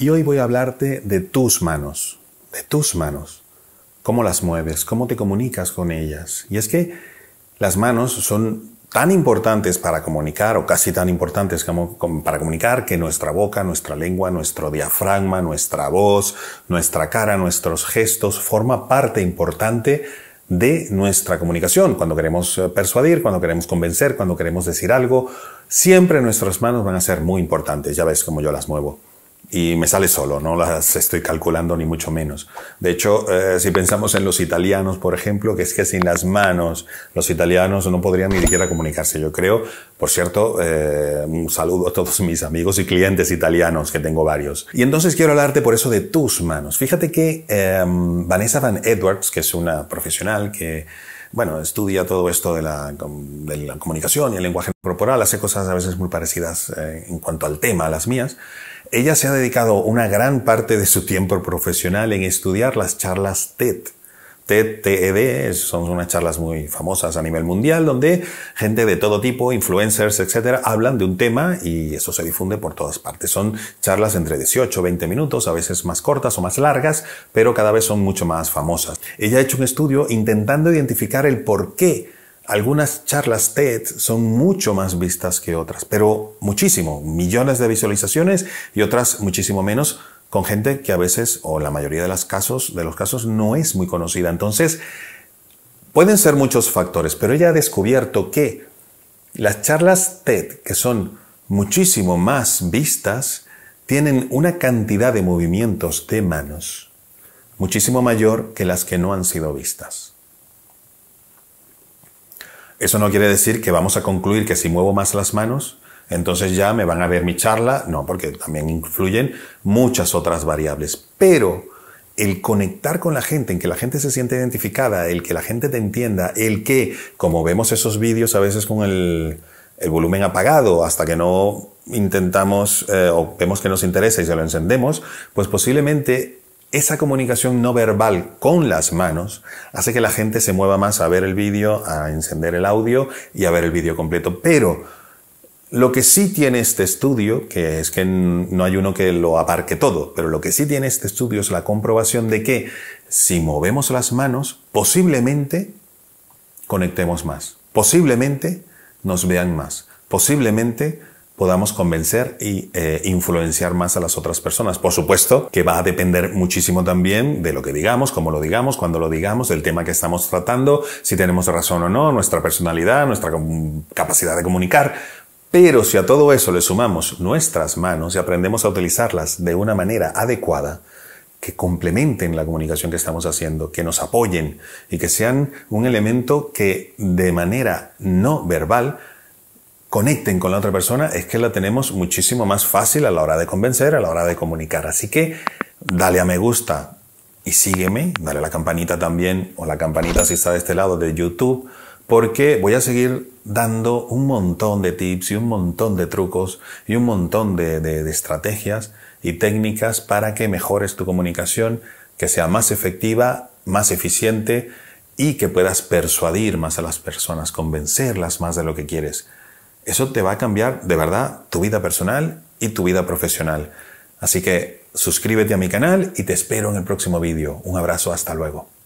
Y hoy voy a hablarte de tus manos, de tus manos. Cómo las mueves, cómo te comunicas con ellas. Y es que las manos son tan importantes para comunicar, o casi tan importantes como, para comunicar, que nuestra boca, nuestra lengua, nuestro diafragma, nuestra voz, nuestra cara, nuestros gestos, forma parte importante de nuestra comunicación. Cuando queremos eh, persuadir, cuando queremos convencer, cuando queremos decir algo, siempre nuestras manos van a ser muy importantes. Ya ves cómo yo las muevo y me sale solo, no las estoy calculando ni mucho menos. De hecho, eh, si pensamos en los italianos, por ejemplo, que es que sin las manos los italianos no podrían ni siquiera comunicarse, yo creo. Por cierto, eh, un saludo a todos mis amigos y clientes italianos, que tengo varios. Y entonces quiero hablarte por eso de tus manos. Fíjate que em, Vanessa Van Edwards, que es una profesional que bueno, estudia todo esto de la, comunicación y el lenguaje corporal, hace cosas a veces muy parecidas eh, en cuanto al tema a las mías. Ella se ha dedicado una gran parte de su tiempo profesional en estudiar las charlas TED. TED, TED, son unas charlas muy famosas a nivel mundial donde gente de todo tipo, influencers, etcétera, hablan de un tema y eso se difunde por todas partes. Son charlas entre 18 20 minutos, a veces más cortas o más largas, pero cada vez son mucho más famosas. Ella ha hecho un estudio intentando identificar el por qué algunas charlas TED son mucho más vistas que otras, pero muchísimo, millones de visualizaciones y otras muchísimo menos con gente que a veces o la mayoría de los casos de los casos no es muy conocida. Entonces, pueden ser muchos factores, pero ella ha descubierto que las charlas TED que son muchísimo más vistas tienen una cantidad de movimientos de manos muchísimo mayor que las que no han sido vistas. Eso no quiere decir que vamos a concluir que si muevo más las manos, entonces ya me van a ver mi charla. No, porque también influyen muchas otras variables. Pero el conectar con la gente, en que la gente se siente identificada, el que la gente te entienda, el que, como vemos esos vídeos a veces con el, volumen apagado hasta que no intentamos eh, o vemos que nos interesa y se lo encendemos, pues posiblemente esa comunicación no verbal con las manos hace que la gente se mueva más a ver el vídeo, a encender el audio y a ver el vídeo completo. Pero lo que sí tiene este estudio, que es que no hay uno que lo aparque todo, pero lo que sí tiene este estudio es la comprobación de que si movemos las manos, posiblemente conectemos más, posiblemente nos vean más, posiblemente podamos convencer y eh, influenciar más a las otras personas. Por supuesto que va a depender muchísimo también de lo que digamos, cómo lo digamos, cuándo lo digamos, del tema que estamos tratando, si tenemos razón o no, nuestra personalidad, nuestra capacidad de comunicar. Pero si a todo eso le sumamos nuestras manos y aprendemos a utilizarlas de una manera adecuada, que complementen la comunicación que estamos haciendo, que nos apoyen y que sean un elemento que de manera no verbal conecten con la otra persona es que la tenemos muchísimo más fácil a la hora de convencer, a la hora de comunicar. Así que dale a me gusta y sígueme, dale a la campanita también o la campanita si está de este lado de YouTube, porque voy a seguir dando un montón de tips y un montón de trucos y un montón de, de estrategias y técnicas para que mejores tu comunicación, que sea más efectiva, más eficiente y que puedas persuadir más a las personas, convencerlas más de lo que quieres. Eso te va a cambiar de verdad tu vida personal y tu vida profesional. Así que suscríbete a mi canal y te espero en el próximo vídeo. Un abrazo, hasta luego.